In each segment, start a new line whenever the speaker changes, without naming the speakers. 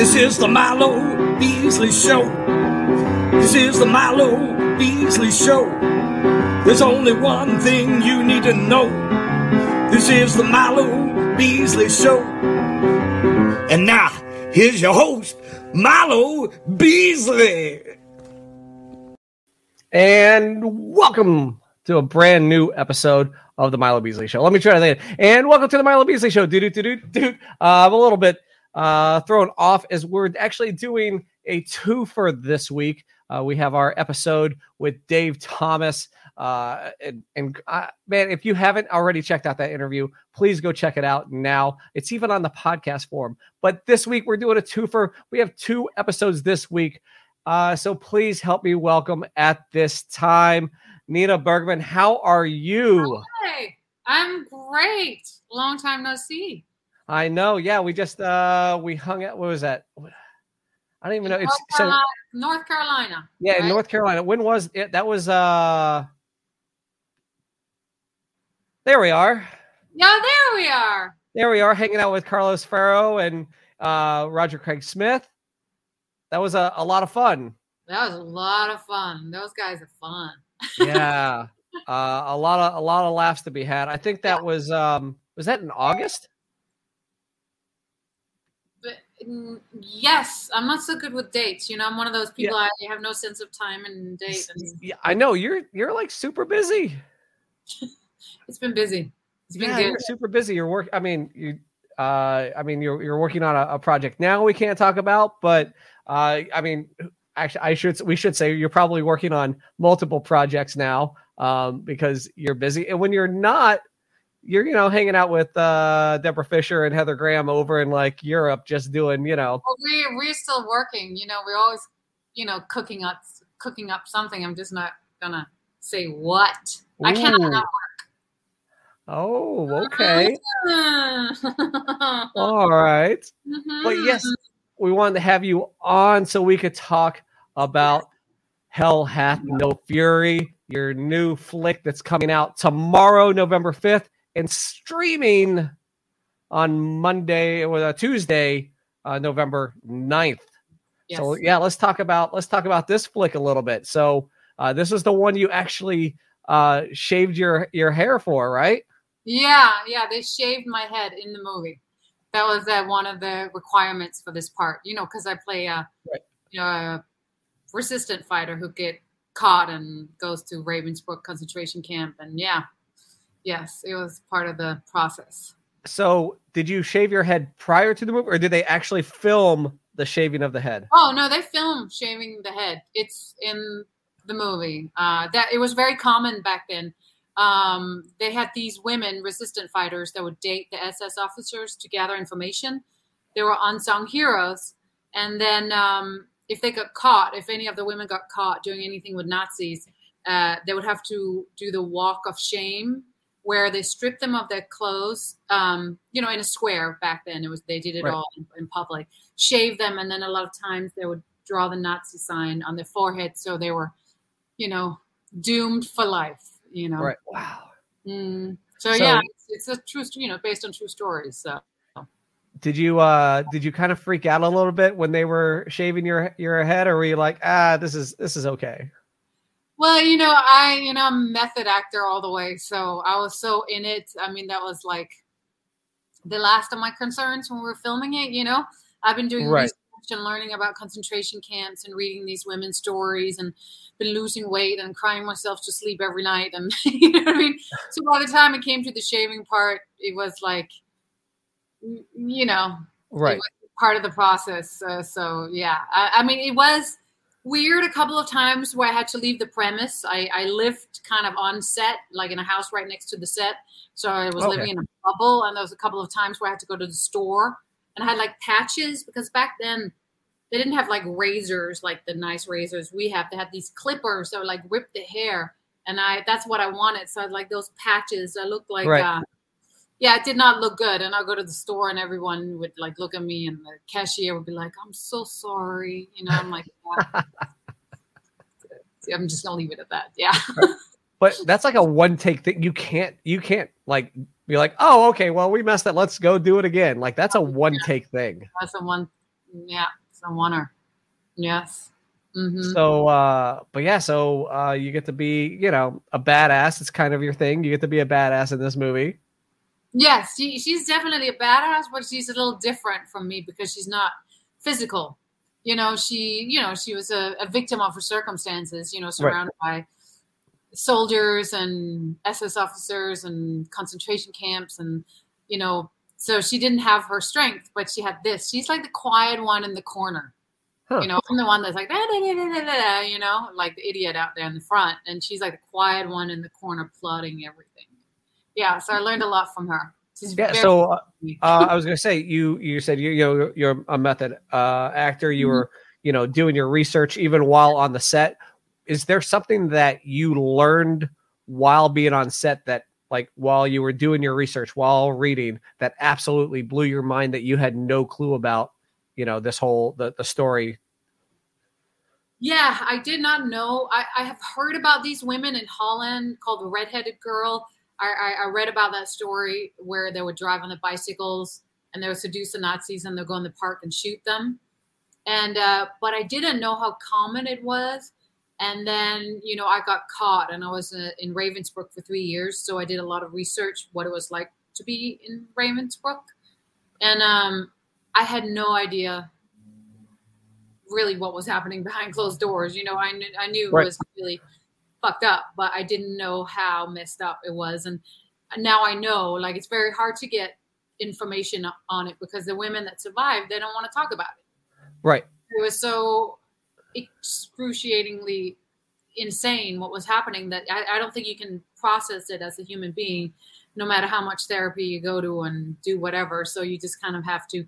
This is the Milo Beasley Show. This is the Milo Beasley Show. There's only one thing you need to know. This is the Milo Beasley Show. And now, here's your host, Milo Beasley.
And welcome to a brand new episode of the Milo Beasley Show. Let me try that. And welcome to the Milo Beasley Show. Do do do do do. Uh, I'm a little bit uh, thrown off as we're actually doing a two for this week. Uh, we have our episode with Dave Thomas. Uh, and and uh, man, if you haven't already checked out that interview, please go check it out now. It's even on the podcast form. But this week we're doing a two for. We have two episodes this week. Uh, so please help me welcome at this time Nina Bergman. How are you?
Hi, I'm great. Long time no see.
I know. Yeah, we just uh we hung out. What was that? I don't even know. It's
North
so
Carolina. North Carolina.
yeah,
right?
North Carolina. When was it? That was uh. There we are.
Yeah, there we are.
There we are, hanging out with Carlos Ferro and uh, Roger Craig Smith. That was a, a lot of fun.
That was a lot of fun. Those guys are fun.
Yeah, uh, a lot of a lot of laughs to be had. I think that was um was that in August?
Mm, yes, I'm not so good with dates. You know, I'm one of those people. I have no sense of time and date. And
Yeah, I know you're you're like super busy.
it's been busy. It's been
Yeah,
good.
you're super busy. You're work. I mean, you. Uh, I mean, you're you're working on a, a project now. We can't talk about, but uh, I mean, actually, I should we should say you're probably working on multiple projects now, um, because you're busy. And when you're not, you're you know hanging out with uh Deborah Fisher and Heather Graham over in like Europe, just doing you know.
Well, we we're still working. You know, we're always, you know, cooking up cooking up something. I'm just not gonna say what. I cannot
Ooh.
not
Oh, okay,
work.
all right. But yes, we wanted to have you on so we could talk about Hell Hath No Fury, your new flick that's coming out tomorrow, November 5th, and streaming on Monday or uh, Tuesday, uh, November 9th.
Yes.
So yeah, let's talk about let's talk about this flick a little bit. So uh, this is the one you actually uh, shaved your your hair for, right?
Yeah, yeah, they shaved my head in the movie. That was uh, one of the requirements for this part. You know, because I play a,
Right.
you know, a resistant fighter who get caught and goes to Ravensbrück concentration camp, and yeah, yes, it was part of the process.
So did you shave your head prior to the movie, or did they actually film the shaving of the head?
Oh no, they filmed shaving the head. It's in the movie. Uh, that it was very common back then. Um, they had these women, resistant fighters, that would date the SS officers to gather information. They were unsung heroes, and then um, if they got caught, if any of the women got caught doing anything with Nazis, uh, they would have to do the walk of shame, where they stripped them of their clothes. Um, you know, in a square back then, it was they did it
Right.
all in, in public shave them and then a lot of times they would draw the nazi sign on their forehead so they were you know doomed for life you know
Right. Wow.
Mm. So,
So-
yeah it's, it's a true you know based on true stories so
Did you uh did you kind of freak out a little bit when they were shaving your your head, or were you like, ah, this is this is okay?
Well you know i you know i'm method actor all the way so i was so in it i mean that was like the last of my concerns when we were filming it you know i've been doing
Right.
research and learning about concentration camps and reading these women's stories and been losing weight and crying myself to sleep every night and you know what i mean so by the time it came to the shaving part it was like you know
Right.
part of the process. Uh, so yeah, I, I mean, it was weird a couple of times where I had to leave the premise. I, I lived kind of on set, like in a house right next to the set. So I was
Okay.
living in a bubble, and there was a couple of times where I had to go to the store, and I had like patches because back then they didn't have like razors like the nice razors we have. They had these clippers that would like rip the hair, and I that's what I wanted. So I had like those patches. I looked like.
Right.
Uh, yeah, it did not look good. And I'll go to the store and everyone would like look at me and the cashier would be like, I'm so sorry. You know, I'm like, yeah. I'm just gonna leave it at that. Yeah.
But that's like a one take thing. You can't you can't like be like, oh, okay, well, we messed up. Let's go do it again. Like that's a one take thing.
That's a one Yeah, so I want her. Yes. hmm
So, uh, but yeah, so uh, you get to be, you know, a badass. It's kind of your thing. You get to be a badass in this movie.
Yes, she, she's definitely a badass, but she's a little different from me because she's not physical. You know, she, you know, she was a, a victim of her circumstances. You know, surrounded by soldiers and SS officers and concentration camps, and you know, so she didn't have her strength, but she had this. She's like the quiet one in the corner.
Huh.
You know, I'm the one that's like, da, da, da, da, da, da, you know, like the idiot out there in the front, and she's like the quiet one in the corner, plotting everything. Yeah, so I learned a lot from her. She's
Yeah.
very-
So, uh, uh, I was gonna say you you said you you you're a method uh, actor. You
Mhm.
were you know doing your research even while on the set. Is there something that you learned while being on set that like while you were doing your research while reading that absolutely blew your mind that you had no clue about? You know this whole the the story.
Yeah, I did not know. I, I have heard about these women in Holland called the redheaded girl. I, I, read about that story where they would drive on the bicycles and they would seduce the Nazis and they'll go in the park and shoot them. And uh, but I didn't know how common it was. And then you know I got caught and I was uh, in Ravensbrück for three years, so I did a lot of research what it was like to be in Ravensbrück, and um, I had no idea really what was happening behind closed doors. You know, I knew, I knew
Right.
it was really fucked up, but I didn't know how messed up it was. And now I know, like, it's very hard to get information on it because the women that survived, they don't want to talk about it.
Right.
It was so excruciatingly insane what was happening that I, I don't think you can process it as a human being, no matter how much therapy you go to and do whatever. So you just kind of have to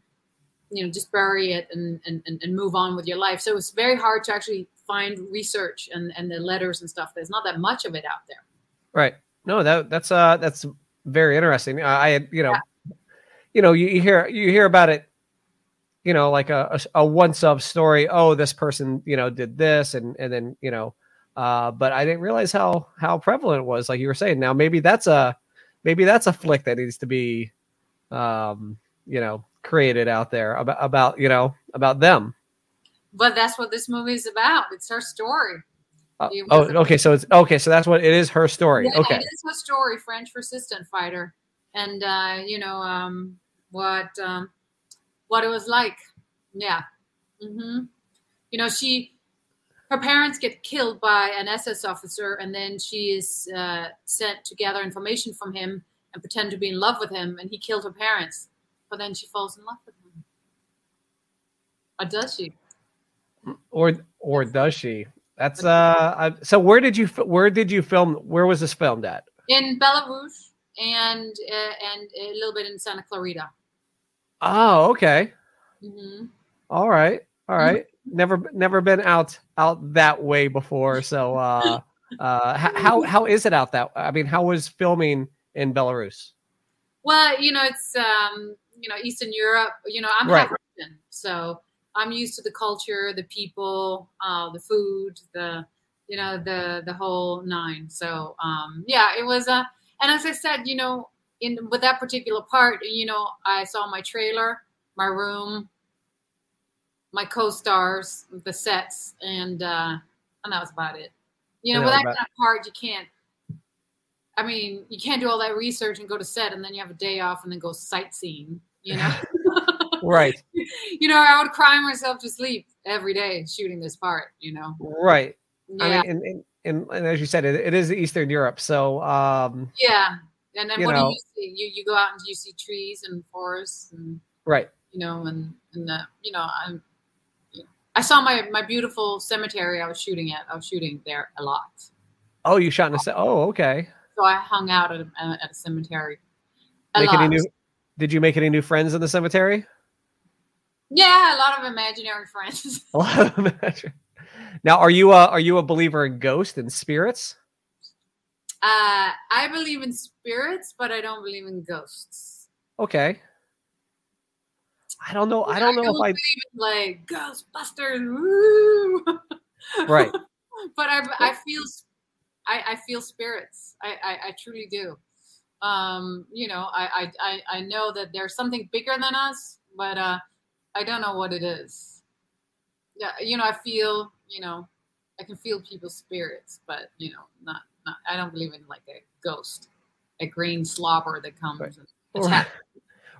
you know just bury it and, and and and move on with your life so it's very hard to actually find research and and the letters and stuff there's not that much of it out there
Right. No, that that's uh that's very interesting. I you know, you know, you, you hear you hear about it, you know, like a, a a once of story. Oh, this person you know did this, and and then you know, uh, but I didn't realize how how prevalent it was. Like you were saying, now maybe that's a maybe that's a flick that needs to be, um, you know, created out there about about you know about them.
But that's what this movie is about it's her story
Uh, oh, okay. So it's okay. So that's what it is. Her story.
Yeah,
Okay.
it is her story french resistance fighter and uh you know um what um what it was like yeah hmm you know she her parents get killed by an ss officer and then she is uh, sent to gather information from him and pretend to be in love with him and he killed her parents but then she falls in love with him or does she
or or does she? That's uh. I, so where did you where did you film? Where was this filmed at?
in belarus and uh, and a little bit in santa clarita
Oh, okay.
hmm
All right. All right. Never never been out out that way before. So uh uh how how is it out that? I mean, how was filming in Belarus?
Well, you know, it's um, you know Eastern Europe. You know, I'm
Right.
half Russian, so I'm used to the culture, the people, uh, the food, the you know the the whole nine. So um, yeah, it was a. and as I said, you know, in with that particular part, you know, I saw my trailer, my room, my co-stars, the sets, and uh, and that was about it. You know, with
that
that kind of part, you can't. I mean, you can't do all that research and go to set, and then you have a day off, and then go sightseeing. You know,
Right.
you know, I would cry myself to sleep every day shooting this part. You know,
Right.
yeah,
I mean, and, and, and, and as you said, it, it is Eastern Europe. So um
yeah. And then what
know.
do you see? You you go out and you see trees and forests, and
right.
you know, and and the, you know, I'm. I saw my my beautiful cemetery I was shooting at. I was shooting there a lot,
Oh, you shot in a set. Oh, okay.
so I hung out at a, at a cemetery. A
Make
lot.
any new did you make any new friends in the cemetery?
Yeah, a lot of imaginary friends.
A lot of them. Now, are you a, are you a believer in ghosts and spirits?
Uh, I believe in spirits, but I don't believe in ghosts.
Okay. I don't know. I don't know if I
believe in like Ghostbusters, woo!
right.
but I, I feel, I, I feel spirits. I, I, I truly do. Um, you know, I, I, I, I know that there's something bigger than us, but uh, I don't know what it is. Yeah, you know, I feel, you know, I can feel people's spirits, but you know, not, not I don't believe in like a ghost, a green slobber that comes
Right.
and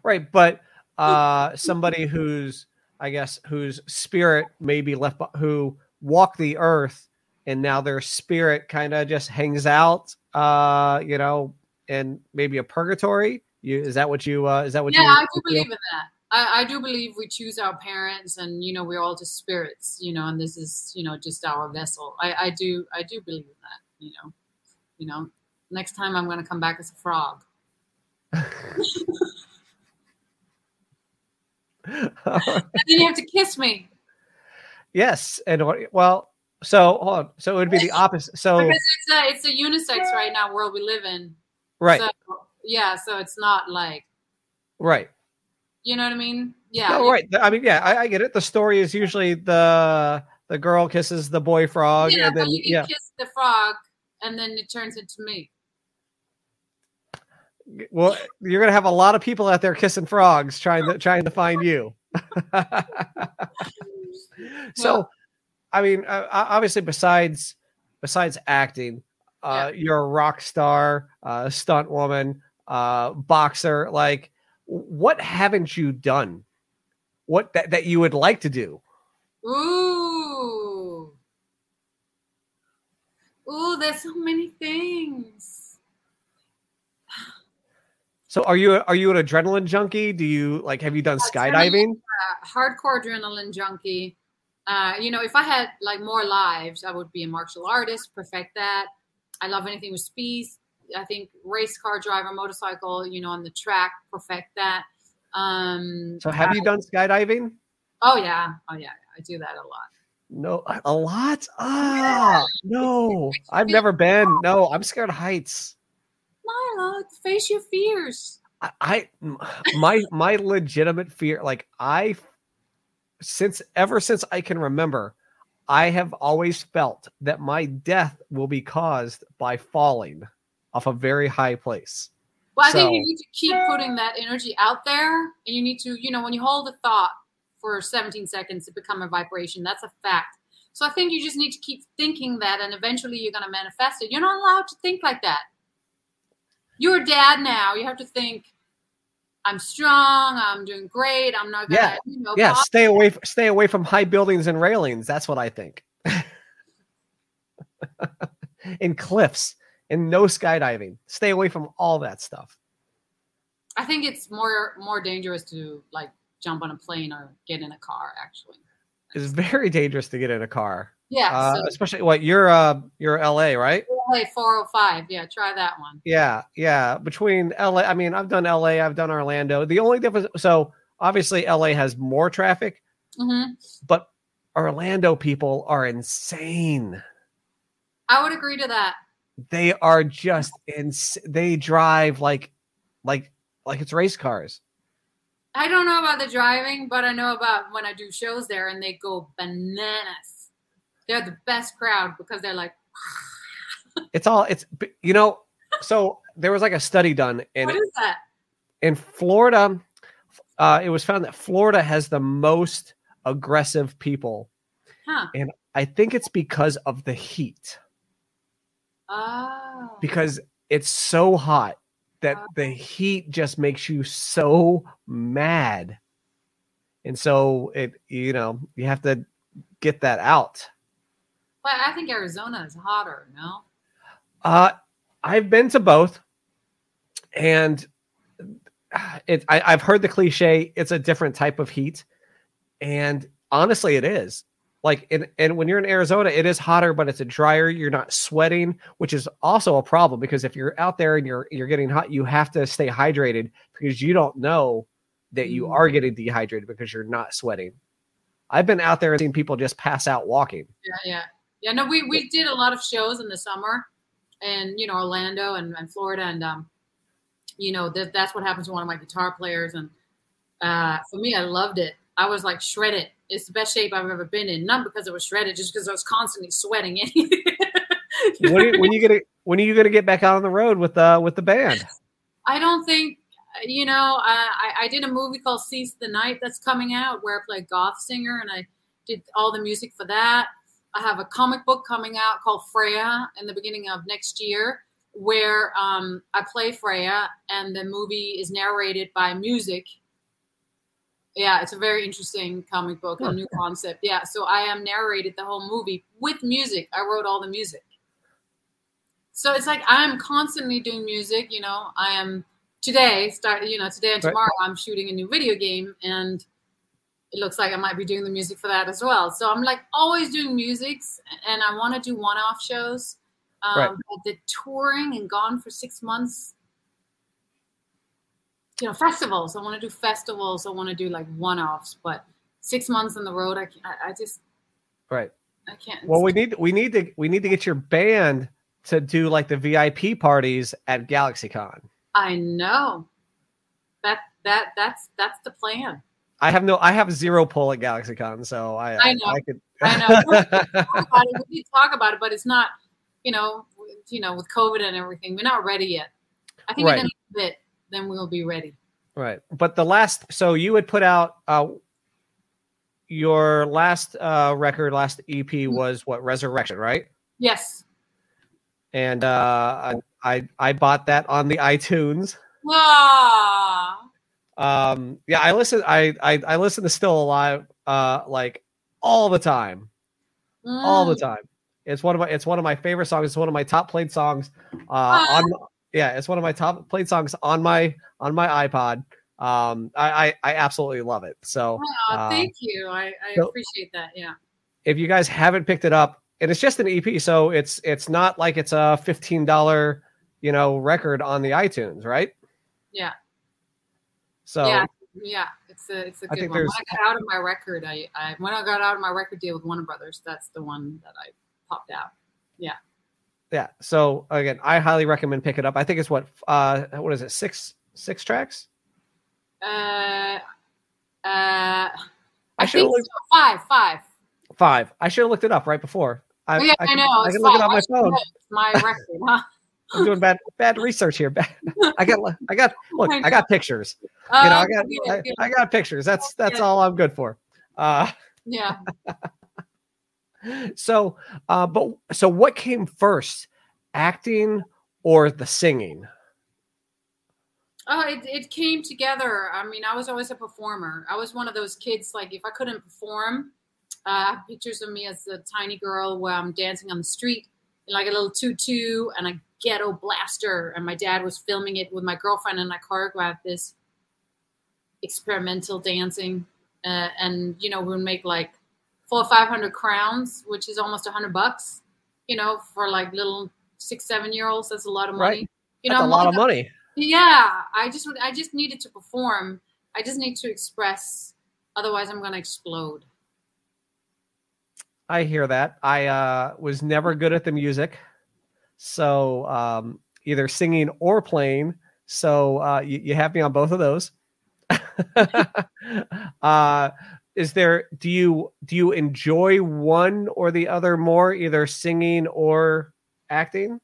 right but uh somebody who's i guess whose spirit may be left who walk the earth and now their spirit kind of just hangs out uh you know in maybe a purgatory you is that what you uh is that what
yeah,
you
I do
feel?
believe in that. I, I do believe we choose our parents, and you know, we're all just spirits, you know, and this is, you know, just our vessel. I, I do, I do believe that. You know, you know, next time I'm going to come back as a frog. And then you have to kiss me
yes and well so hold on so it would be the opposite so
because it's a, it's a unisex right now world we live in.
right
So, yeah, so it's not like,
right
you know what I mean? Yeah.
no, right i mean yeah I, I get it the story is usually the the girl kisses the boy frog
Yeah,
and then
but you
yeah
kiss the frog, and then it turns into me.
Well, you're gonna have a lot of people out there kissing frogs trying to trying to find you. so,
Well-
I mean, uh, obviously, besides besides acting, uh, you're a rock star, uh, stunt woman, uh, boxer. Like, what haven't you done? What that, that you would like to do?
Ooh. Ooh, there's so many things.
So, are you are you an adrenaline junkie? Do you like? Have you done skydiving?
Uh, hardcore adrenaline junkie. Uh, you know, if I had like more lives, I would be a martial artist, perfect that. I love anything with speed. I think race car driver, motorcycle, you know, on the track, perfect that. Um,
So, have you done skydiving?
oh yeah, oh yeah, I do that a lot.
No, a lot. Ah, no, I've never been. No, I'm scared of heights.
Milo, face your fears.
I, I my my legitimate fear, like I, since ever since I can remember, I have always felt that my death will be caused by falling off a very high place.
Well, I think you need to keep putting that energy out there, and you need to, you know, when you hold a thought for 17 seconds, it become a vibration. That's a fact. So I think you just need to keep thinking that, and eventually you're going to manifest it. You're not allowed to think like that. You're a dad now. You have to think, I'm strong. I'm doing great. I'm not going to,
Yeah.
you know,
Yeah,
pop-
stay away. Stay away from high buildings and railings. That's what I think. in cliffs and no skydiving. Stay away from all that stuff.
I think it's more more dangerous to like jump on a plane or get in a car. Actually,
It's very dangerous to get in a car.
yeah.
Uh,
so
especially what you're uh you're LA, right?
LA 405. Yeah, try that one.
Yeah, yeah. Between LA, I mean, I've done LA, I've done Orlando. The only difference, so obviously LA has more traffic,
mm-hmm.
but Orlando people are insane.
I would agree to that.
They are just ins. They drive like, like, like it's race cars.
I don't know about the driving, but I know about when I do shows there and they go bananas. They're the best crowd because they're like,
It's all it's you know. So there was like a study done in
what is that?
in Florida. Uh, it was found that Florida has the most aggressive people,
Huh.
and I think it's because of the heat.
Oh.
because it's so hot that the heat just makes you so mad. And so it you know, you have to get that out.
But I think Arizona is hotter, no?
Uh I've been to both and it I, I've heard the cliche it's a different type of heat. And honestly it is. Like in, and when you're in Arizona, it is hotter, but it's a drier. You're not sweating, which is also a problem because if you're out there and you're you're getting hot, you have to stay hydrated because you don't know that you
Mm.
are getting dehydrated because you're not sweating. I've been out there and seen people just pass out walking.
Yeah, yeah. Yeah, no, we, we did a lot of shows in the summer and, you know, Orlando and, and Florida. And, um, you know, that, that's what happens to one of my guitar players. And uh, for me, I loved it. I was like shredded. It's the best shape I've ever been in. Not because it was shredded, just because I was constantly sweating.
when, are- when you gonna when are you gonna get back out on the road with uh with the band?
I don't think you know, I, I did a movie called Seize the Night that's coming out where I play a goth singer and I did all the music for that. I have a comic book coming out called Freya in the beginning of next year where um, I play Freya and the movie is narrated by music. Yeah, it's a very interesting comic book, a new concept. Yeah, so I am narrated the whole movie with music. I wrote all the music. So it's like I'm constantly doing music, you know. I am today start you know today and tomorrow right. i'm shooting a new video game and it looks like i might be doing the music for that as well so i'm like always doing music and i want to do one-off shows um, right. the touring and gone for six months you know festivals i want to do festivals i want to do like one-offs but six months on the road i, I, I just
right
i can't
well we need we need to we need to get your band to do like the vip parties at galaxycon
I know. That that that's that's the plan.
I have no, I have zero pull at GalaxyCon, so I,
I know,
I, I could.
I know. we need to talk about it, but it's not, you know, you know, with COVID and everything, we're not ready yet. I think right. in a bit, then we'll be ready.
Right, but the last, so you had put out uh, your last uh, record, last EP was what Resurrection, right?
Yes.
And uh, I I bought that on the iTunes.
Ah.
Um, yeah, I listen. I I, I listen to Still Alive, uh, like all the time, mm. all the mm. time. It's one of my it's one of my favorite songs. It's one of my top played songs. Uh, on yeah, it's one of my top played songs on my on my iPod. Um, I I, I absolutely love it. So
oh, thank you. I, I so appreciate that. Yeah.
If you guys haven't picked it up, and it's just an EP, so it's it's not like it's a fifteen dollar you know, record on the iTunes, right?
Yeah.
So
yeah, yeah, it's a it's a good one. When I got out of my record, I, I when I got out of my record deal with Warner Brothers, that's the one that I popped out. Yeah.
Yeah. So again, I highly recommend pick it up. I think it's what uh what is it six six tracks?
Uh, uh, I, I think looked, so. five five.
Five. I should have looked it up right before.
I, oh, yeah, I, I know. I can look it on my phone. My record, huh?
I'm doing bad bad research here. I got I got look, I got pictures. you know, I got I, I, got pictures. That's that's all I'm good for. Uh
yeah.
so uh but so what came first? Acting or the singing?
Oh, it, it came together. I mean, I was always a performer. I was one of those kids, like, if I couldn't perform, uh, pictures of me as a tiny girl where I'm dancing on the street in like a little tutu and a ghetto blaster. And my dad was filming it with my girlfriend, and I choreographed this experimental dancing. Uh, and you know, we would make like four or five hundred crowns, which is almost a hundred bucks. You know, for like little six, seven year olds, that's a lot of money.
Right.
You
that's know, a lot of money.
Yeah, I just I just needed to perform. I just need to express. Otherwise, I'm going to explode.
I hear that. I uh, was never good at the music. So um, either singing or playing. So uh, you, you have me on both of those. uh, is there do you do you enjoy one or the other more, either singing or acting?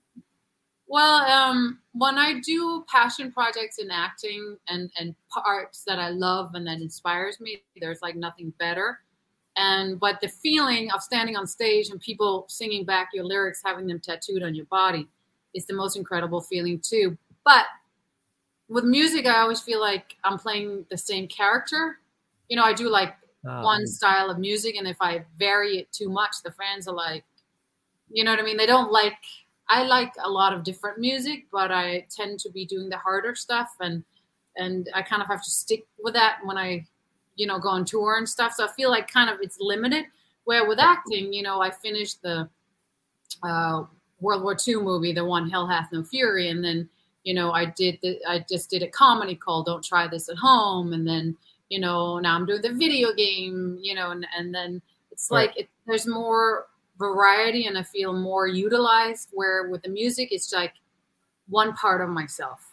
Well, um, when I do passion projects in acting and and parts that I love and that inspires me, there's like nothing better. And but the feeling of standing on stage and people singing back your lyrics having them tattooed on your body is the most incredible feeling too. But with music i always feel like i'm playing the same character. You know i do like oh. one style of music and if i vary it too much the fans are like you know what i mean they don't like i like a lot of different music but i tend to be doing the harder stuff and and i kind of have to stick with that when i you know, go on tour and stuff. So I feel like kind of it's limited. Where with acting, you know, I finished the uh, World War II movie, the one Hell Hath No Fury, and then you know I did the, I just did a comedy called Don't Try This at Home, and then you know now I'm doing the video game, you know, and and then it's right. like it, there's more variety and I feel more utilized. Where with the music, it's like one part of myself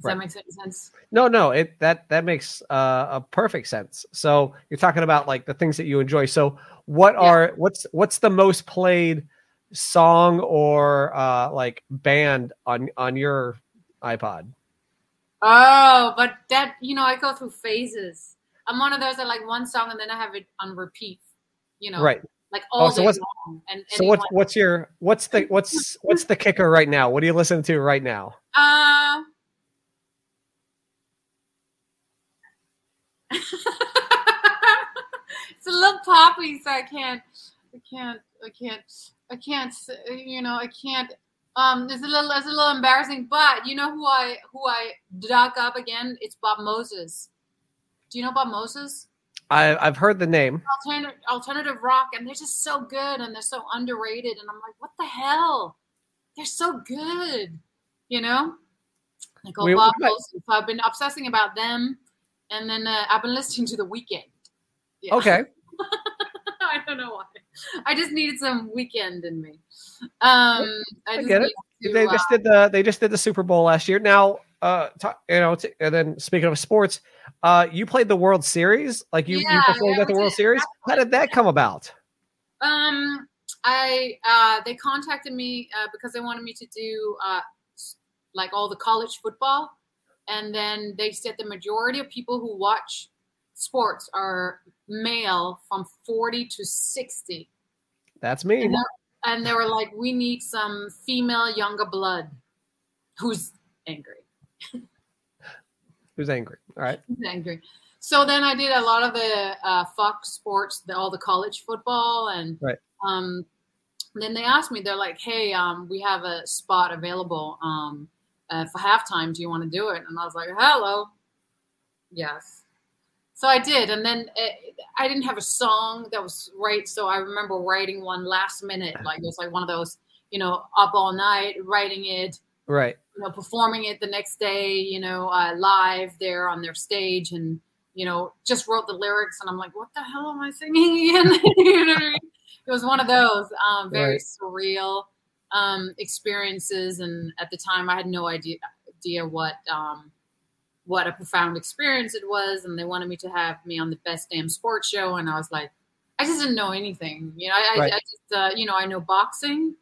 does right. that make sense?
No, no, it that that makes uh, a perfect sense. So you're talking about like the things that you enjoy. So what yeah. are what's what's the most played song or uh, like band on on your iPod?
Oh, but that you know, I go through phases. I'm one of those that like one song and then I have it on repeat. You know,
Right.
Like all
Oh, so
day
what's-
long. And
So what's what's your what's the what's what's the kicker right now? What are you listening to right now?
Uh, it's a little poppy, so I can't, I can't, I can't, I can't, you know, I can't. Um, it's a little, it's a little embarrassing, but you know who I, who I dug up again? It's Bob Moses. Do you know Bob Moses?
I I've heard the name.
Alternative, alternative rock, and they're just so good, and they're so underrated, and I'm like, what the hell? They're so good, you know. Like oh,
we,
Bob
we,
Moses. So I've been obsessing about them, and then uh, I've been listening to The Weeknd. Yeah.
Okay.
I don't know why. I just needed some Weeknd in me. Um, I, just
get it.
to,
They
uh,
just did the they just did the Super Bowl last year. Now, uh, ta- you know, t- and then speaking of sports, uh, you played the World Series. Like you, you performed
yeah,
at the World. Series. How did that come about?
Um, I uh, they contacted me uh, because they wanted me to do uh, like all the college football, and then they said the majority of people who watch sports are male from forty to sixty,
That's me.
and, and they were like, we need some female younger blood who's angry.
Who's angry? All right.
Who's angry. So then I did a lot of the uh, Fox Sports, the, all the college football, and
Right.
um, then they asked me, they're like, "Hey, um, we have a spot available um, uh, for halftime. Do you want to do it?" And I was like, "Hello, yes." So I did, and then it, I didn't have a song that was right, so I remember writing one last minute, like it was like one of those, you know, up all night writing it
Right.
you know, performing it the next day, you know, uh, live there on their stage, and you know, just wrote the lyrics, and I'm like, what the hell am I singing again? you know I mean? It was one of those um, very
Right.
surreal um, experiences, and at the time, I had no idea idea what um, what a profound experience it was, and they wanted me to have me on the best damn sports show, and I was like, I just didn't know anything, you know, I,
Right.
I, I just, uh, you know, I know boxing,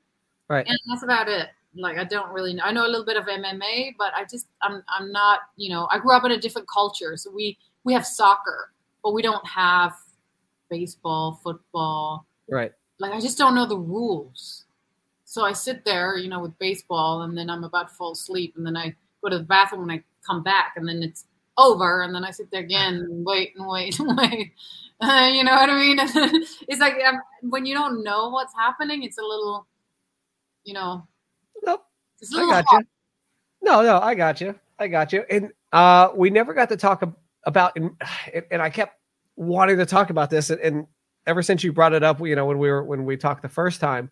Right.
and that's about it like I don't really know. I know a little bit of MMA, but I just I'm I'm not you know I grew up in a different culture, so we we have soccer, but we don't have baseball, football.
Right.
Like I just don't know the rules. So I sit there, you know, with baseball, and then I'm about to fall asleep, and then I go to the bathroom and I come back, and then it's over, and then I sit there again, and wait and wait and wait. Uh, you know what I mean? it's like um, when you don't know what's happening, it's a little, you know,
Nope.
it's a
I
little
got you. No, no, I got you. I got you. And uh, we never got to talk about, and, and I kept wanting to talk about this, and, and ever since you brought it up, you know, when we were when we talked the first time,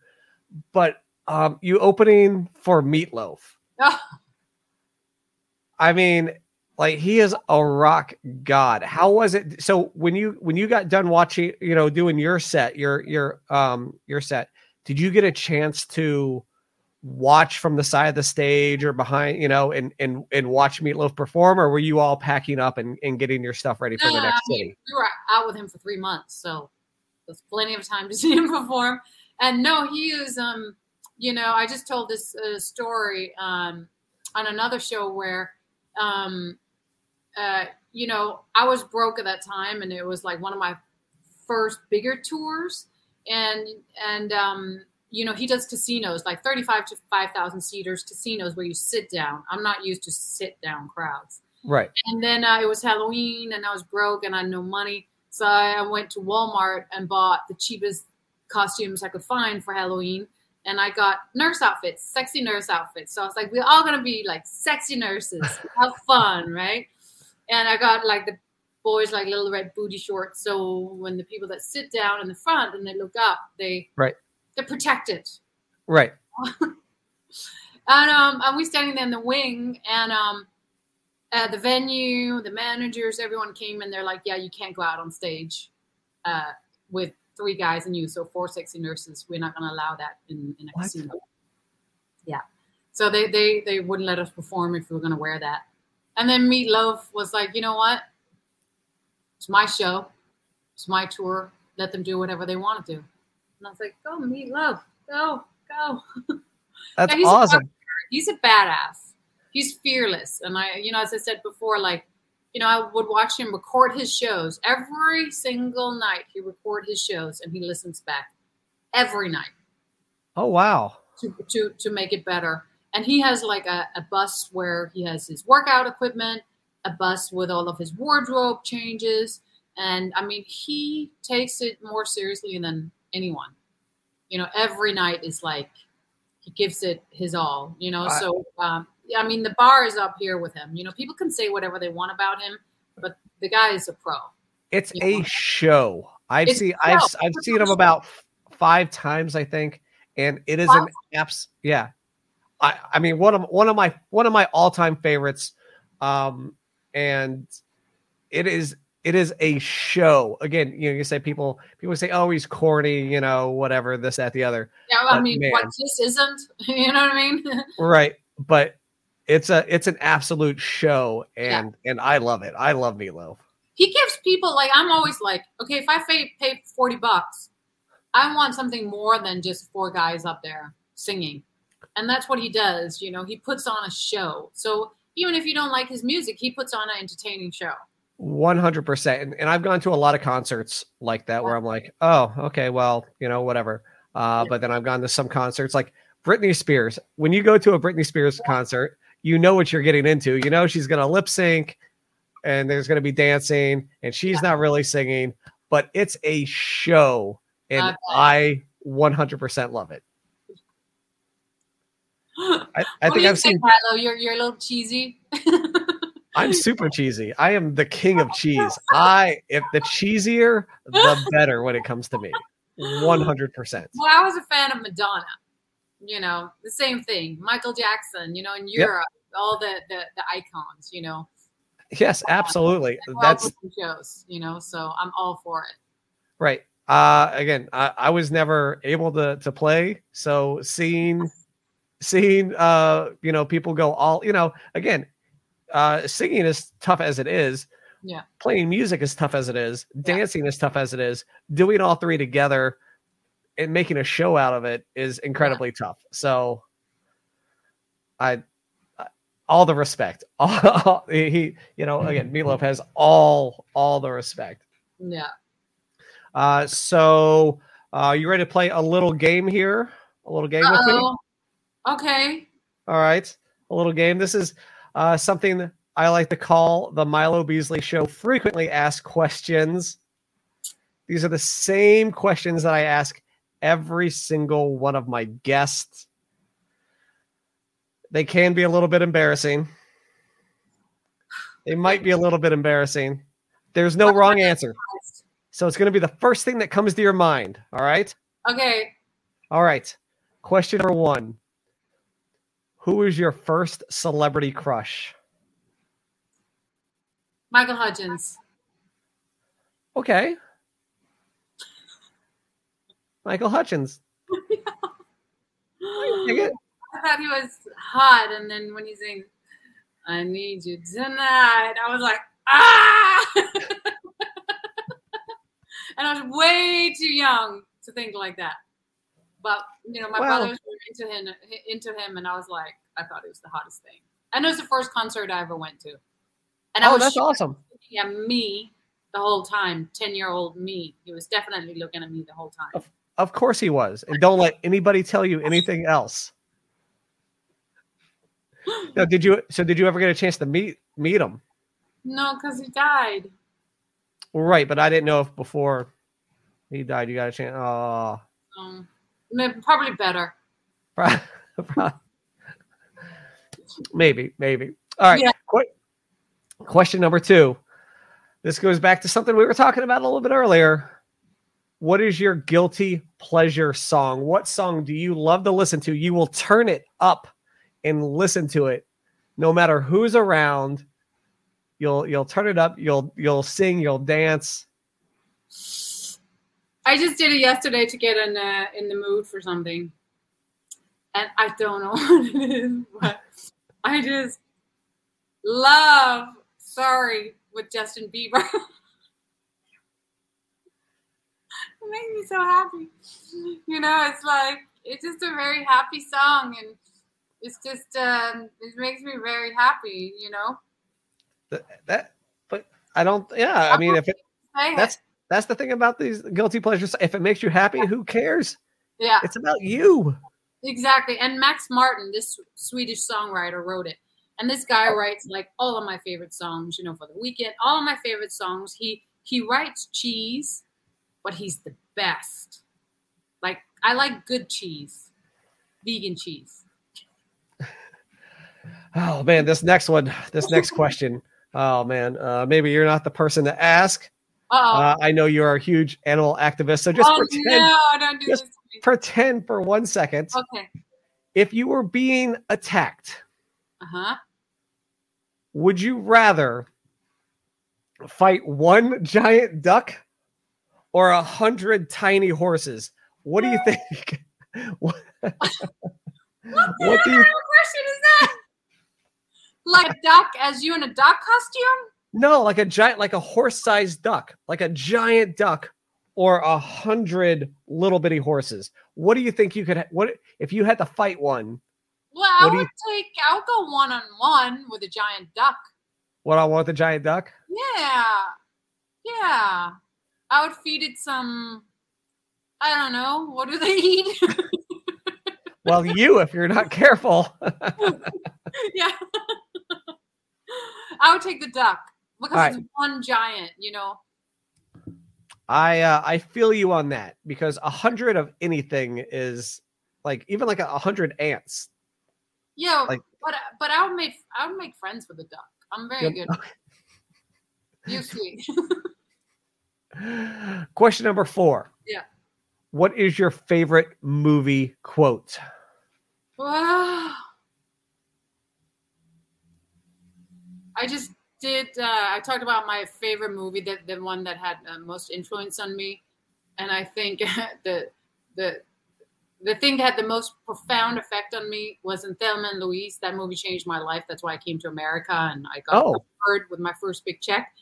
but um, you opening for Meatloaf. I mean, like he is a rock god. How was it? So when you when you got done watching, you know, doing your set, your your um your set, did you get a chance to watch from the side of the stage or behind, you know, and and and watch Meatloaf perform, or were you all packing up and, and getting your stuff ready for the next
I mean,
city?
We were out with him for three months, so there's plenty of time to see him perform. And no, he is, um, you know, I just told this uh, story um, on another show where, um, uh, you know, I was broke at that time, and it was like one of my first bigger tours, and and um, you know, he does casinos like thirty-five to five thousand seaters casinos where you sit down. I'm not used to sit down crowds.
Right.
And then uh, it was Halloween, and I was broke, and I had no money. So I went to Walmart and bought the cheapest costumes I could find for Halloween. And I got nurse outfits, sexy nurse outfits. So I was like, we're all gonna be like sexy nurses, have fun, right? And I got like the boys like little red booty shorts. So when the people that sit down in the front and they look up, they
Right.
they're protected.
Right.
And um, and we standing there in the wing, and um, uh, the venue, the managers, everyone came and they're like, "Yeah, you can't go out on stage uh, with three guys and you, so four sexy nurses. We're not going to allow that in, in a
What?
casino." Yeah, so they they they wouldn't let us perform if we were going to wear that. And then Meatloaf was like, "You know what? It's my show. It's my tour. Let them do whatever they want to do." And I was like, "Go, Meatloaf, go, go."
That's
Yeah, he's a
awesome.
he's a badass. he's fearless, and I, you know, as I said before, like, you know, I would watch him record his shows every single night. He record his shows and he listens back every night.
Oh wow!
To to to make it better, and he has like a, a bus where he has his workout equipment, a bus with all of his wardrobe changes, and I mean, he takes it more seriously than anyone. You know, every night is like he gives it his all. You know,
I-
so um, I mean, the bar is up here with him. You know, people can say whatever they want about him, but the guy is a pro.
It's
Yeah.
a show. I've
It's
seen I've. I've seen him about five times, I think, and it is an apps. Yeah, I I mean one of one of my one of my all time favorites, um, and it is it is a show. Again, you know, you say people people say, oh, he's corny, you know, whatever, this, that, the other,
Yeah, I mean,
man.
what this isn't, you know what I mean?
right? But it's a it's an absolute show,
Yeah.
and and I love it. I love Meatloaf.
he gives people like I'm always like, okay, if I pay pay forty bucks, I want something more than just four guys up there singing, and that's what he does. You know, he puts on a show. So even if you don't like his music, he puts on an entertaining show.
One hundred percent, and and I've gone to a lot of concerts like that where I'm like, oh, okay, well, you know, whatever. Uh,
Yeah.
But then I've gone to some concerts like Britney Spears. When you go to a Britney Spears concert, you know what you're getting into. You know she's gonna lip sync, and there's gonna be dancing, and she's not really singing, but it's a show, and
I.
I 100 percent love it. I, I think I've seen.
Milo? You're you're a little cheesy.
I'm super cheesy. I am the king of cheese. I if the cheesier, the better when it comes to me. One hundred percent.
Well, I was a fan of Madonna. You know, the same thing. Michael Jackson. You know, in Europe, all the, the the icons. You know,
Yes, absolutely.
Well,
That's
shows. You know, so I'm all for it.
right. Uh again, I, I was never able to to play, so seeing seeing uh you know people go all you know again uh singing is tough as it is
Yeah.
playing music is tough as it is dancing is tough as it is doing all three together and making a show out of it is incredibly tough so I- all the respect all, he you know again Meatloaf has all all the respect
Yeah.
uh so uh you ready to play a little game here a little game with me
Okay.
all right, a little game. This is uh, something I like to call the Milo Beasley Show frequently asked questions. These are the same questions that I ask every single one of my guests. They can be a little bit embarrassing. They might be a little bit embarrassing. There's no wrong answer. So it's going to be the first thing that comes to your mind. All right.
Okay.
All right. Question number one Who is your first celebrity crush?
Michael Hutchence.
Okay. Michael Hutchence. Dig it.
I thought he was hot, and then when he's saying, "I need you tonight," I was like, "Ah!" and I was way too young to think like that. But you know, my
Well-
brothers were into him, into him, and I was like, I thought it was the hottest thing. And it was the first concert I ever went to. And I
Oh,
was
that's awesome.
Yeah, me the whole time, ten year old me. He was definitely looking at me the whole time.
Of course he was. And don't let anybody tell you anything else. No, did you so did you ever get a chance to meet meet him?
No, because he died.
Right, but I didn't know if before he died you got a chance. Oh.
Um, may- probably better.
maybe, maybe. All right.
Yeah.
que- question number two. This goes back to something we were talking about a little bit earlier. What is your guilty pleasure song? What song do you love to listen to? You will turn it up and listen to it no matter who's around. You'll you'll turn it up, you'll you'll sing, you'll dance.
I just did it yesterday to get in uh, in the mood for something, and I don't know what it is, but I just love "Sorry" with Justin Bieber. it makes me so happy. You know, it's like it's just a very happy song, and it's just um, it makes me very happy. You know.
Th- that, but I don't. Yeah, I mean, if it, that's that's the thing about these guilty pleasures. If it makes you happy, who cares?
yeah.
It's about you.
Exactly. And Max Martin, this Swedish songwriter, wrote it. And this guy writes like all of my favorite songs, you know, for the Weeknd, all of my favorite songs. He he writes cheese, but he's the best. Like I like good cheese. Vegan cheese.
Oh man, this next one, this next question. Oh man, uh, maybe you're not the person to ask. Uh, I know you're a huge animal activist, so just
oh
pretend
no, don't do
just-
this
pretend for one second.
Okay.
If you were being attacked,
Uh-huh.
would you rather fight one giant duck or a hundred tiny horses? What do you think? what,
What,
What do you-
question is that? Like a duck as you in a duck costume?
no, like a giant, like a horse-sized duck, like a giant duck, or a hundred little bitty horses. What do you think you could? ha- What if you had to fight one?
Well, I would
you-
take I'll go one on one with a giant duck.
What I want the giant duck?
Yeah. Yeah. I would feed it some I don't know. What do they eat?
Well, you, if you're not careful.
yeah. I would take the duck because
All
it's one giant, you know.
I uh, I feel you on that because a hundred of anything is like even like a a hundred ants.
Yeah,
Like-
but but I would make I would make friends with the duck. I'm very good. You sweet.
Question number four.
Yeah.
What is your favorite movie quote?
Wow. I just did. Uh, I talked about my favorite movie, the the one that had uh, most influence on me, and I think the the the thing that had the most profound effect on me was in Thelma and Louise. That movie changed my life. That's why I came to America, and I got
Oh.
with my first big check.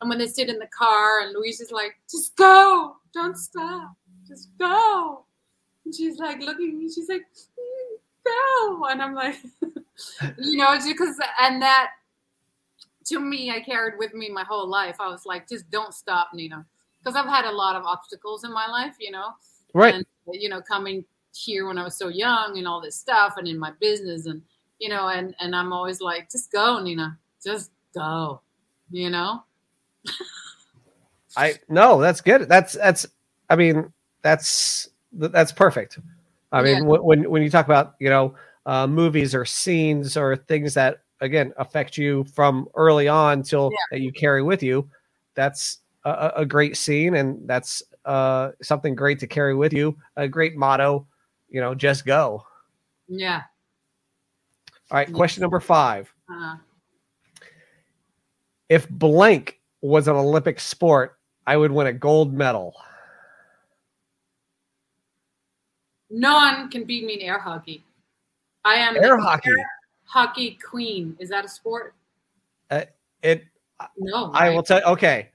And when they sit in the car, and Louise is like, "Just go, don't stop, just go," and she's like looking at me. She's like, "Mm, "Go," and I'm like, you know, because and that to me, I carried with me my whole life. I was like, just don't stop, Nina, because I've had a lot of obstacles in my life, you know,
Right.
and you know, coming here when I was so young and all this stuff, and in my business, and you know, and and I'm always like, just go, Nina, just go, you know.
I no, that's good. That's that's. I mean, that's that's perfect. I mean,
Yeah.
when when you talk about you know uh, movies or scenes or things that again affect you from early on till
Yeah.
that you carry with you, that's a, a- great scene and that's uh, something great to carry with you. A great motto, you know, just go.
Yeah.
All right, question number five.
Uh,
If blank was an Olympic sport, I would win a gold medal.
no one can beat me in air hockey. I am
Air hockey.
air hockey queen. Is that a sport?
It
No.
I
right?
will tell. Okay,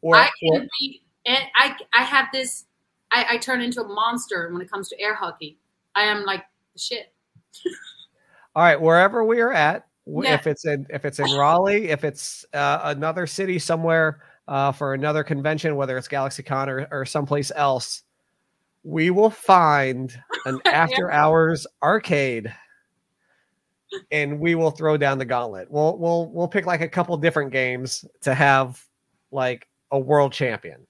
or,
I
or-
be, I I have this. I, I turn into a monster when it comes to air hockey. I am like shit.
all right, wherever we are at,
Yeah.
if it's in if it's in Raleigh, if it's uh, another city somewhere uh, for another convention, whether it's GalaxyCon or, or someplace else, we will find an after hours arcade, and we will throw down the gauntlet. We'll we'll we'll pick like a couple different games to have like a world champion.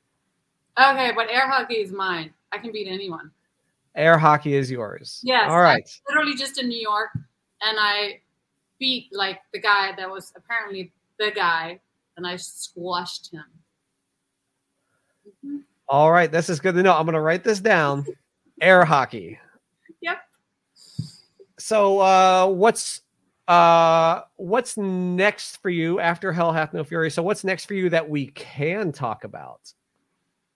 Okay, but air hockey is mine. I can beat anyone.
Air hockey is yours.
Yes,
All right.
Literally just in New York, and I beat like the guy that was apparently the guy, and I squashed him. Mhm.
All right, this is good to know. I'm going to write this down. Air hockey. So, uh, what's uh, what's next for you after Hell Hath No Fury? So, what's next for you that we can talk about?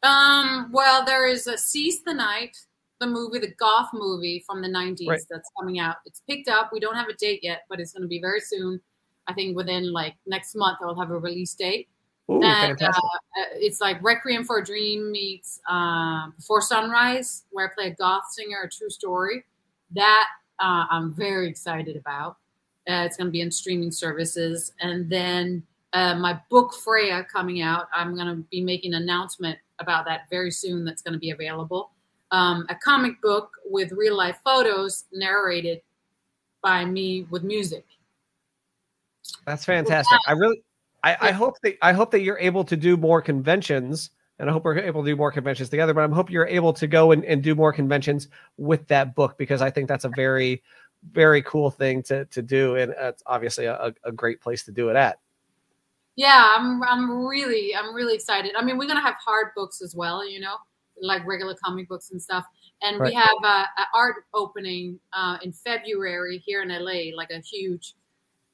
Um. Well, there is a Seize the Night, the movie, the goth movie from the '90s
Right.
that's coming out. It's picked up. We don't have a date yet, but it's going to be very soon. I think within like next month, I'll have a release date.
Ooh,
and
fantastic!
uh, uh, it's like Requiem for a Dream meets um, Before Sunrise, where I play a goth singer, a true story. That uh, I'm very excited about. Uh, it's going to be in streaming services, and then uh, my book Freya coming out. I'm going to be making an announcement about that very soon. That's going to be available. Um, a comic book with real life photos narrated by me with music.
That's fantastic. I really, I, I hope that I hope that you're able to do more conventions, and I hope we're able to do more conventions together. But I'm hope you're able to go and, and do more conventions with that book because I think that's a very, very cool thing to to do, and it's obviously a, a great place to do it at.
Yeah, I'm I'm really I'm really excited. I mean, we're gonna have hard books as well, you know, like regular comic books and stuff. And right. we have a, a art opening uh, in February here in LA, like a huge,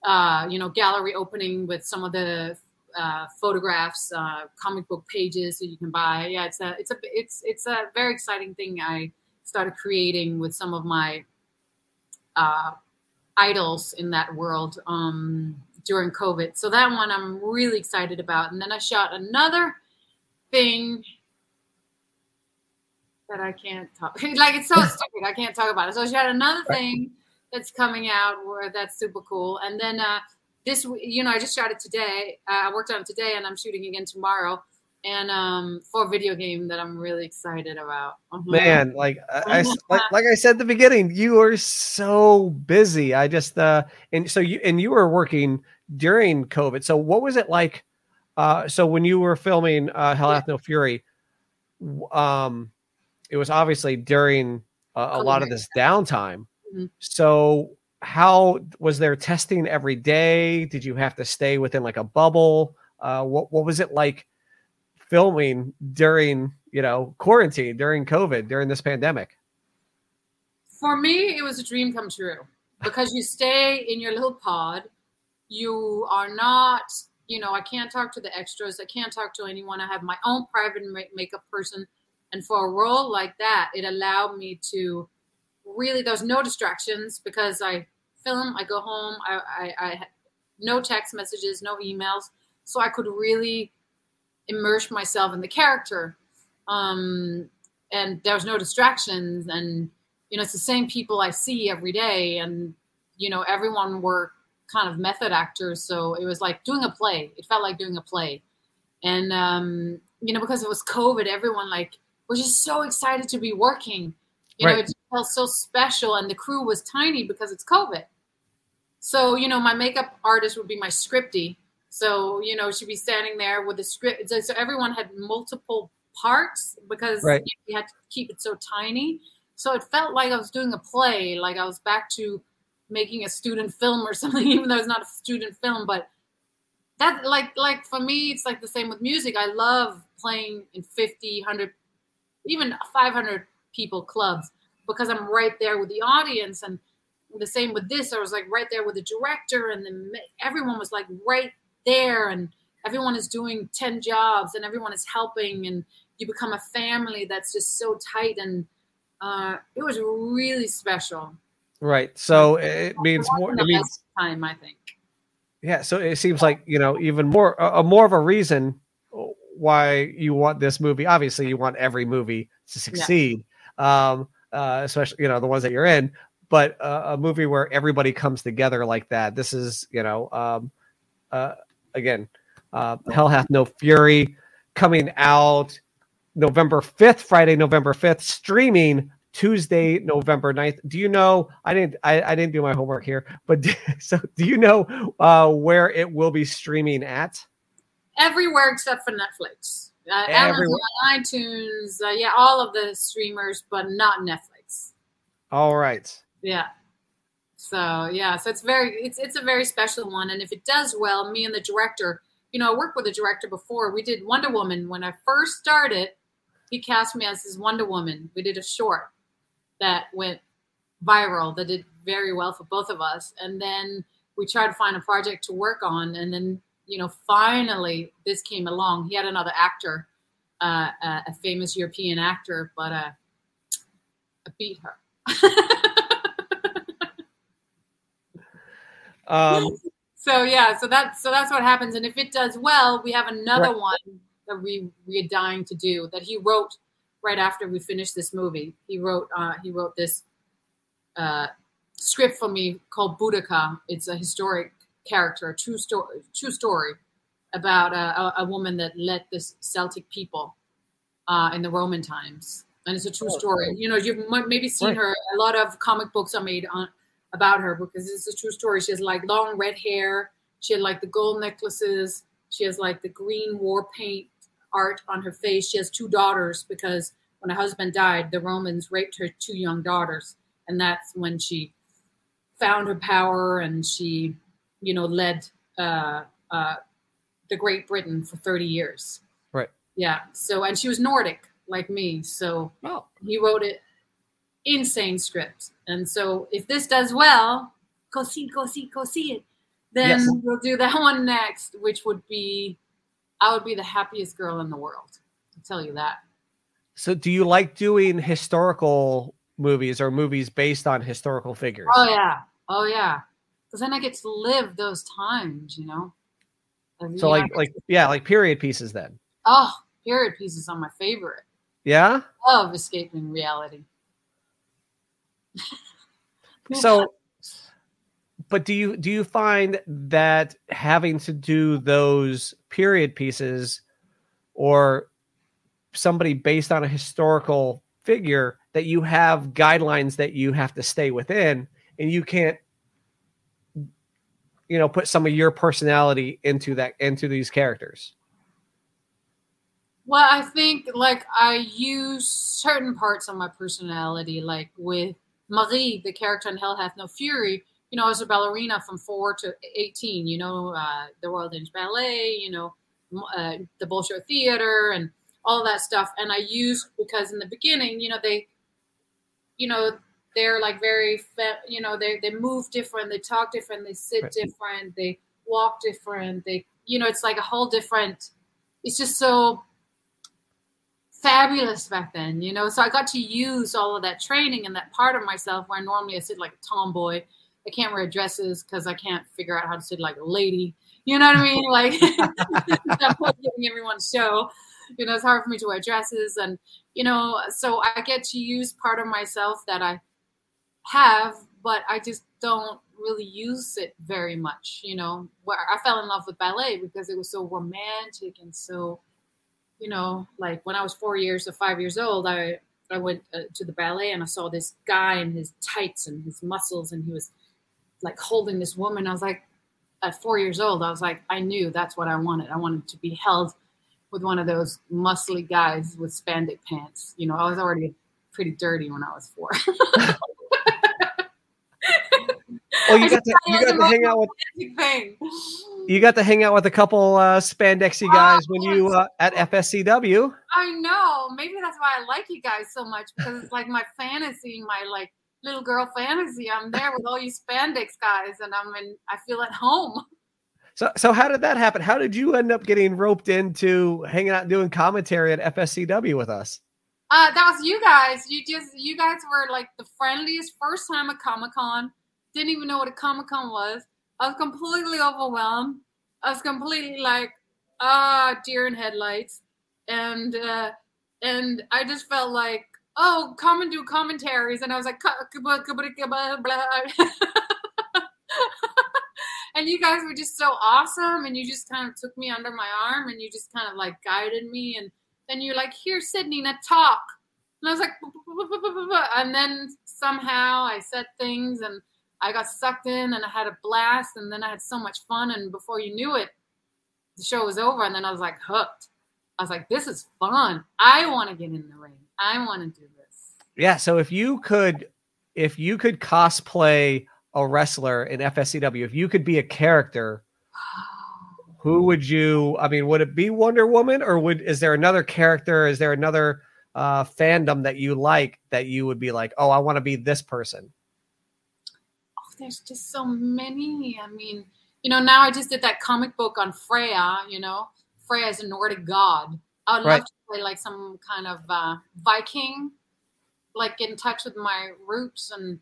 uh, you know, gallery opening with some of the uh, photographs, uh, comic book pages that you can buy. Yeah, it's a it's a it's it's a very exciting thing. I started creating with some of my uh, idols in that world. Um, during COVID. So that one I'm really excited about. And then I shot another thing that I can't talk. like it's so stupid. I can't talk about it. So I shot another thing that's coming out where that's super cool. And then uh, this, you know, I just shot it today. Uh, I worked on it today, and I'm shooting again tomorrow. And um, for a video game that I'm really excited about. Uh-huh.
Man, like I, I like, like I said at the beginning, you are so busy. I just uh, and so you and you were working during COVID. So what was it like? Uh, so when you were filming uh, Hell Hath No Fury, um, it was obviously during a, a lot of this downtime. Mm-hmm. So how was there testing every day? Did you have to stay within like a bubble? Uh, what what was it like filming during you know quarantine during COVID during this pandemic?
For me, it was a dream come true because you stay in your little pod you are not you know i can't talk to the extras i can't talk to anyone i have my own private makeup person and for a role like that it allowed me to really there's no distractions because i film i go home i i, I no text messages no emails so i could really immerse myself in the character um and there's no distractions and you know it's the same people i see every day and you know everyone were kind of method actors, so it was like doing a play. It felt like doing a play, and um, you know because it was COVID, everyone like was just so excited to be working. You right. know, felt so special, and the crew was tiny because it's COVID. So you know, my makeup artist would be my scripty. So you know, she'd be standing there with the script. So, everyone had multiple parts because right. you had to keep it so tiny. So it felt like I was doing a play, like I was back to making a student film or something, even though it's not a student film. But that, like, like for me, it's like the same with music. I love playing in 50, 100, even 500 people clubs because I'm right there with the audience. And the same with this, I was like right there with the director, and then everyone was like right there, and everyone is doing 10 jobs, and everyone is helping, and you become a family that's just so tight. And uh, it was really special.
Right. So it means more. It means
time, I think.
Yeah. So it seems like you know even more a, a more of a reason why you want this movie. Obviously, you want every movie to succeed. Yeah. Um, uh, especially you know the ones that you're in. But uh, a movie where everybody comes together like that. This is you know um, uh, again, uh, Hell Hath No Fury coming out November 5th, Friday, November 5th, streaming Tuesday, November 9th. Do you know? I didn't. I, I didn't do my homework here, but so do you know uh, where it will be streaming at?
Everywhere except for Netflix, uh, Amazon, iTunes, uh, yeah, all of the streamers, but not Netflix.
All right.
Yeah. So yeah, so it's very it's it's a very special one, and if it does well, me and the director, you know, I worked with the director before. We did Wonder Woman when I first started. He cast me as his Wonder Woman. We did a short that went viral that did very well for both of us. And then we tried to find a project to work on. And then, you know, finally this came along. He had another actor, uh, uh, a famous European actor, but uh, I beat her. um, so yeah, so that's so that's what happens. And if it does well, we have another right. one that we we're dying to do that he wrote right after we finished this movie. He wrote uh, he wrote this uh, script for me called Boudica. It's a historic character, a true story, true story about a, a, a woman that led this Celtic people uh, in the Roman times, and it's a true
Oh,
story. You know, you've maybe seen
Right.
her. A lot of comic books are made on about her because it's a true story. She has like long red hair. She had like the gold necklaces. She has like the green war paint art on her face. She has two daughters because when her husband died, the Romans raped her two young daughters, and that's when she found her power and she, you know, led uh, uh, the Great Britain for thirty years.
Right.
Yeah. So, and she was Nordic like me, so
Oh,
he wrote it insane script. And so if this does well, go see, go see, go see it. Then
Yes.
we'll do that one next, which would be I would be the happiest girl in the world. I'll tell you that.
so do you like doing historical movies or movies based on historical figures?
Oh yeah. Oh yeah. Because then I get to live those times, you know.
So
know,
like like yeah, like period pieces then.
oh, period pieces are my favorite.
Yeah.
Love escaping reality.
So but do you do you find that having to do those period pieces or somebody based on a historical figure that you have guidelines that you have to stay within and you can't you know put some of your personality into that into these characters
Well, I think like I use certain parts of my personality, like with Marie, the character in Hell Hath No Fury. You know, I was a ballerina from four to eighteen. You know, uh, the Royal Danish Ballet. You know, uh, the Bolshoi Theater and all that stuff. And I use because in the beginning, you know, they, you know, they're like very, you know, they they move different, they talk different, they sit
Right.
different, they walk different. They, you know, it's like a whole different. It's just so fabulous back then, you know. So I got to use all of that training and that part of myself where normally I sit like a tomboy. I can't wear dresses because I can't figure out how to sit like a lady. You know what I mean? Like giving everyone a show. You know, it's hard for me to wear dresses, and you know, so I get to use part of myself that I have, but I just don't really use it very much. You know, where I fell in love with ballet because it was so romantic and so you know, like when I was four years or five years old, I I went uh, to the ballet and I saw this guy in his tights and his muscles, and he was like holding this woman. I was like, at four years old, I was like, I knew that's what I wanted. I wanted to be held with one of those muscly guys with spandex pants. You know, I was already pretty dirty when I was four.
oh you
I
got to you got to hang out with
thing.
you got to hang out with a couple uh spandexy guys when you uh, at fscw
I know. Maybe that's why I like you guys so much because it's like my fantasy, my like little girl fantasy. I'm there with all you spandex guys, and I'm in. I feel at home.
so so how did that happen how did you end up getting roped into hanging out and doing commentary at fscw with us
Uh, that was you guys. You just you guys were like the friendliest first time at Comic Con. Didn't even know what a Comic Con was. I was completely overwhelmed. I was completely like, ah, deer in headlights, and uh, and I just felt like, oh, come and do commentaries, and I was like, and you guys were just so awesome, and you just kind of took me under my arm, and you just kind of like guided me, and then you're like, here, Sydney, now talk. And I was like, and then somehow I said things and I got sucked in and I had a blast and then I had so much fun. And before you knew it, the show was over. And then I was like hooked. I was like, this is fun. I want to get in the ring. I want to do this.
yeah so if you could if you could cosplay a wrestler in fscw if you could be a character who would you i mean would it be wonder woman or would is there another character is there another uh fandom that you like that you would be like oh i want to be this person
there's just so many. I mean, you know, now I just did that comic book on Freya, you know, Freya is a Nordic god. I would
Right.
love to play like some kind of uh, Viking, like get in touch with my roots and,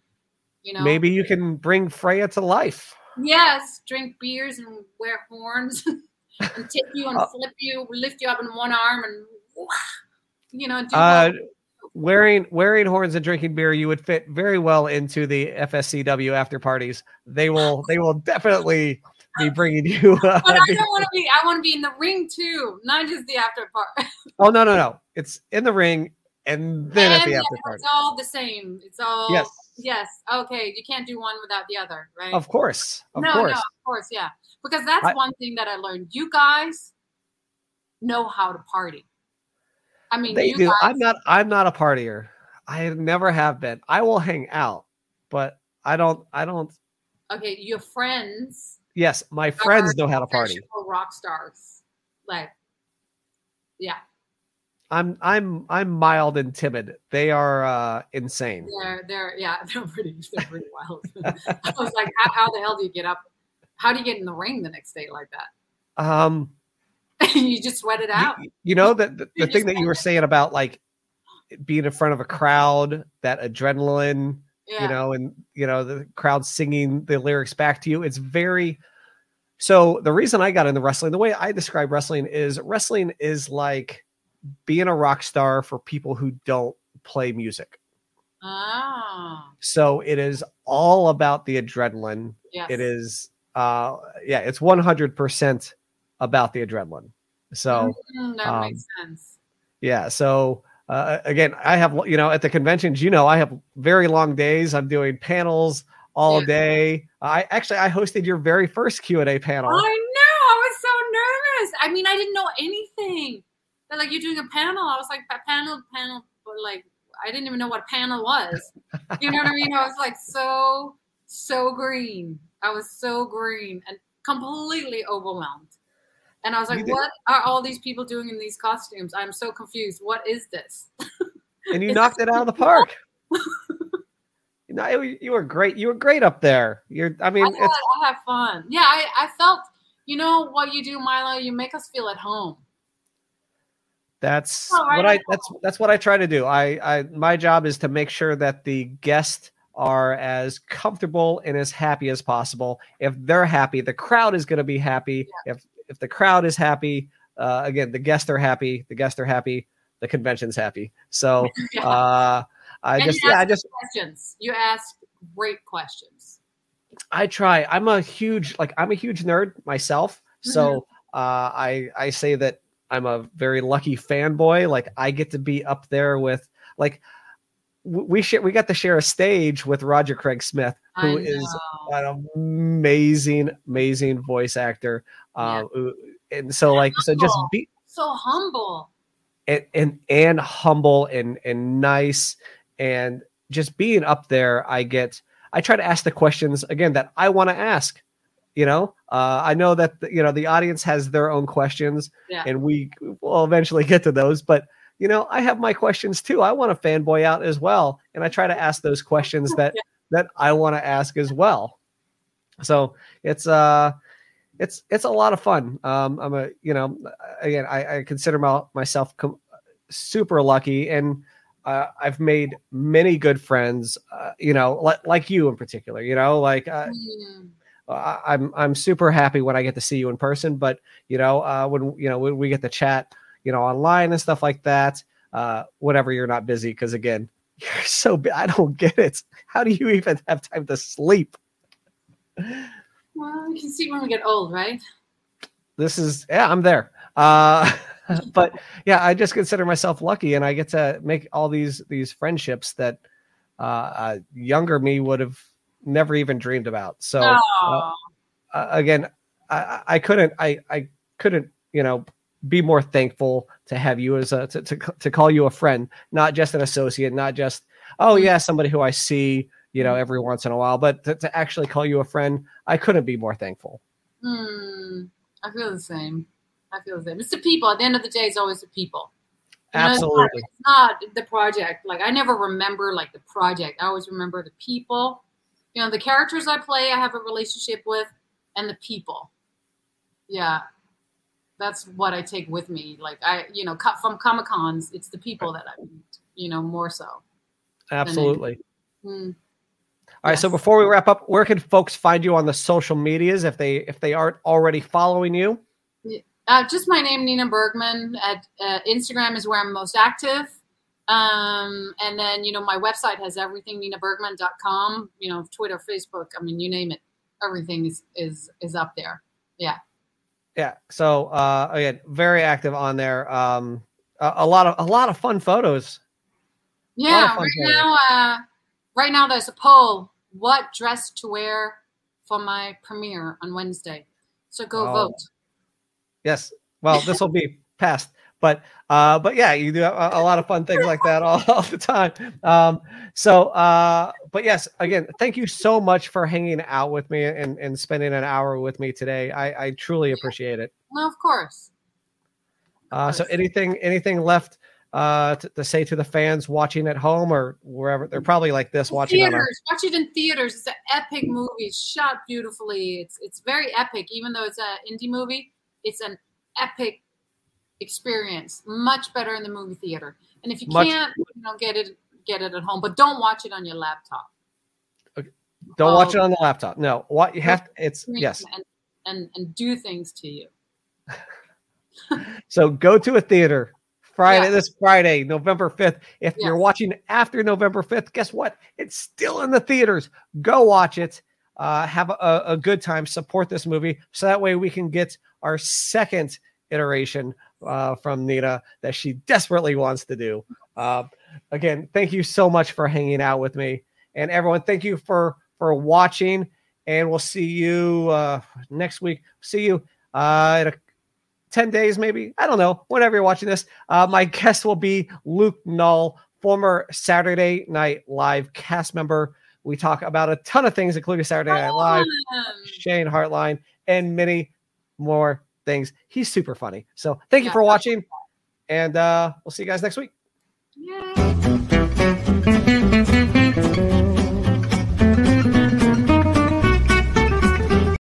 you know,
maybe you can bring freya to life
yes, drink beers and wear horns and tip you and
Uh,
flip you, lift you up in one arm and, you know, do
uh wearing wearing horns and drinking beer, you would fit very well into the FSCW after parties. They will they will definitely be bringing you. Uh,
But I don't want to be. I want to be in the ring too, not just the after party.
oh no no no! It's in the ring and then at the
yeah,
after party.
It's all the same. It's all
Yes,
Yes. Okay. You can't do one without the other, right?
of course, of
no,
course.
no, of course, yeah. Because that's
I-
one thing that I learned. You guys know how to party. I mean,
They
you
do.
guys,
I'm not. I'm not a partier. I never have been. I will hang out, but I don't. I don't.
okay. Your friends,
Yes, my friends know how to party.
rock stars. Like, yeah,
I'm. I'm. I'm mild and timid. They are uh, insane.
they're they're yeah, they're pretty they're pretty wild. I was like, how, how the hell do you get up? How do you get in the ring the next day like that?
Um.
you just sweat it out.
You, you know that the, the thing that you were saying about like being in front of a crowd, that adrenaline,
Yeah.
you know, and you know the crowd singing the lyrics back to you. It's very. So the reason I got into wrestling, the way I describe wrestling is wrestling is like being a rock star for people who don't play music.
Ah,
So it is all about the adrenaline.
yes.
It is, uh, yeah, it's one hundred percent about the adrenaline. So.
Mm, that
um,
makes sense.
Yeah. So uh, again, I have you know at the conventions, you know, I have very long days. I'm doing panels all
Yeah.
day. I actually I hosted your very first Q and A panel.
I know. I was so nervous. I mean, I didn't know anything. They're like, you're doing a panel. I was like, panel, panel, but like, I didn't even know what a panel was. You know what I mean? I was like, so, so green. I was so green and completely overwhelmed. And I was like, what are all these people doing in these costumes? I'm so confused. What is this?
and you knocked it out of the park. you know, you- were great. You were great up there. You're. I mean,
I,
it's
had, I have fun. Yeah, I, I felt, you know what you do, Milo? You make us feel at home.
that's
Oh,
what I
know.
that's that's what I try to do. I I my job is to make sure that the guests are as comfortable and as happy as possible. If they're happy, the crowd is going to be happy. If if the crowd is happy, uh, again, the guests are happy. The guests are happy. The convention's happy. So uh, I just
you
yeah, I
ask
just
questions. You ask great questions.
I try. I'm a huge like I'm a huge nerd myself. So uh, I I say that I'm a very lucky fanboy. Like I get to be up there with like we share we got to share a stage with Roger Craig Smith, who is an amazing amazing voice actor. Uh, and so like so just be
so humble.
and and and humble and and nice and just being up there i get i try to ask the questions again that i want to ask you know uh, i know that you know the audience has their own questions
Yeah.
and we will eventually get to those but you know i have my questions too. I want to fanboy out as well and i try to ask those questions that that i want to ask as well. So it's uh it's it's a lot of fun. Um i'm a you know again i, I consider my, myself com- super lucky and uh, I've made many good friends, uh, you know, like, like you in particular, you know, like uh. I- I'm I'm super happy when I get to see you in person, but you know, uh, when you know when we get to chat, you know, online and stuff like that, uh, whatever you're not busy, because again, you're so bu- I don't get it. How do you even have time to sleep?
Well, you can see when we get old, right?
This is yeah, I'm there. Uh, but yeah, I just consider myself lucky, and I get to make all these these friendships that uh, uh, younger me would have never even dreamed about. So
oh,
uh, again, I- I couldn't, I, I couldn't, you know, be more thankful to have you as a to, to, to call you a friend, not just an associate, not just oh yeah, somebody who I see, you know, every once in a while, but to, to actually call you a friend, I couldn't be more thankful.
hmm, I feel the same. I feel the same. It's the people. At the end of the day, it's always the people. You know, it's not-
Absolutely.
It's not the project. Like I never remember like the project. I always remember the people. You know, the characters I play, I have a relationship with, and the people. Yeah, that's what I take with me. Like I, you know, from Comic Cons, it's the people that I meet. You know, more so.
Absolutely.
Hmm.
All right. So before we wrap up, where can folks find you on the social medias if they if they aren't already following you?
Uh, just my name, Nina Bergman. At uh, Instagram is where I'm most active. Um, and then, you know, my website has everything, ninabergman.com, you know, Twitter, Facebook, I mean, you name it. Everything is, is, is up there. Yeah.
Yeah. So, uh, again, very active on there. Um, a, a lot of, a lot of fun photos.
Yeah. Right photos. now, uh, right now there's a poll, what dress to wear for my premiere on Wednesday. So go oh. vote.
Yes. Well, this will be passed but uh, but yeah, you do a, a, lot of fun things like that all, all the time. Um, so uh, but yes, again, thank you so much for hanging out with me and, and spending an hour with me today. I, I truly appreciate it.
Well, of course.
Uh, so anything anything left uh, to, to, say to the fans watching at home or wherever they're probably like this watching
theaters our- watch it in theaters it's an epic movie shot beautifully it's it's very epic even though it's an indie movie it's an epic experience much better in the movie theater. And if you much, can't, you know, get it get it at home, but don't watch it on your laptop.
Okay. Don't watch it on the laptop. No, what you have to, it's yes,
and, and and do things to you.
so go to a theater Friday, yeah. this Friday, November 5th. If yes. you're watching after November 5th, guess what? It's still in the theaters. Go watch it. Uh, have a, a, good time. Support this movie so that way we can get our second iteration uh, from Nina that she desperately wants to do. Uh, again, thank you so much for hanging out with me, and everyone, thank you for for watching. And we'll see you uh, next week. See you uh, in a, ten days, maybe. I don't know. Whenever you're watching this, uh, my guest will be Luke Null, former Saturday Night Live cast member. We talk about a ton of things, including Saturday Night Live, Shane Hartline, and many more things. He's super funny. So thank you for watching, and uh, we'll see you guys next week.
Yay.